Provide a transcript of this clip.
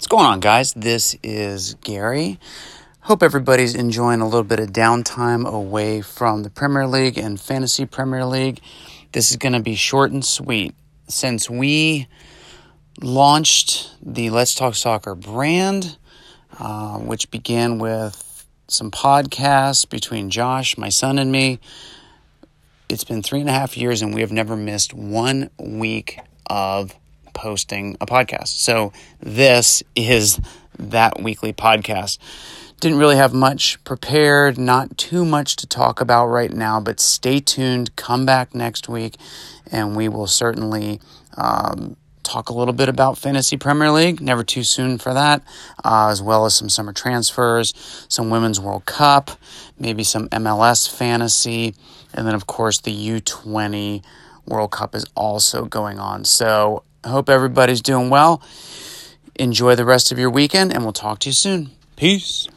What's going on, guys? This is Gary. Hope everybody's enjoying a little bit of downtime away from the Premier League and Fantasy Premier League. This is going to be short and sweet. Since we launched the Let's Talk Soccer brand, uh, which began with some podcasts between Josh, my son, and me, it's been three and a half years and we have never missed one week of posting a podcast. So this is that weekly podcast. Didn't really have much prepared, not too much to talk about right now, but stay tuned. Come back next week, and we will certainly um, talk a little bit about Fantasy Premier League. Never too soon for that, uh, as well as some summer transfers, some Women's World Cup, maybe some MLS fantasy, and then, of course, the U20 World Cup is also going on. So I hope everybody's doing well. Enjoy the rest of your weekend, and we'll talk to you soon. Peace.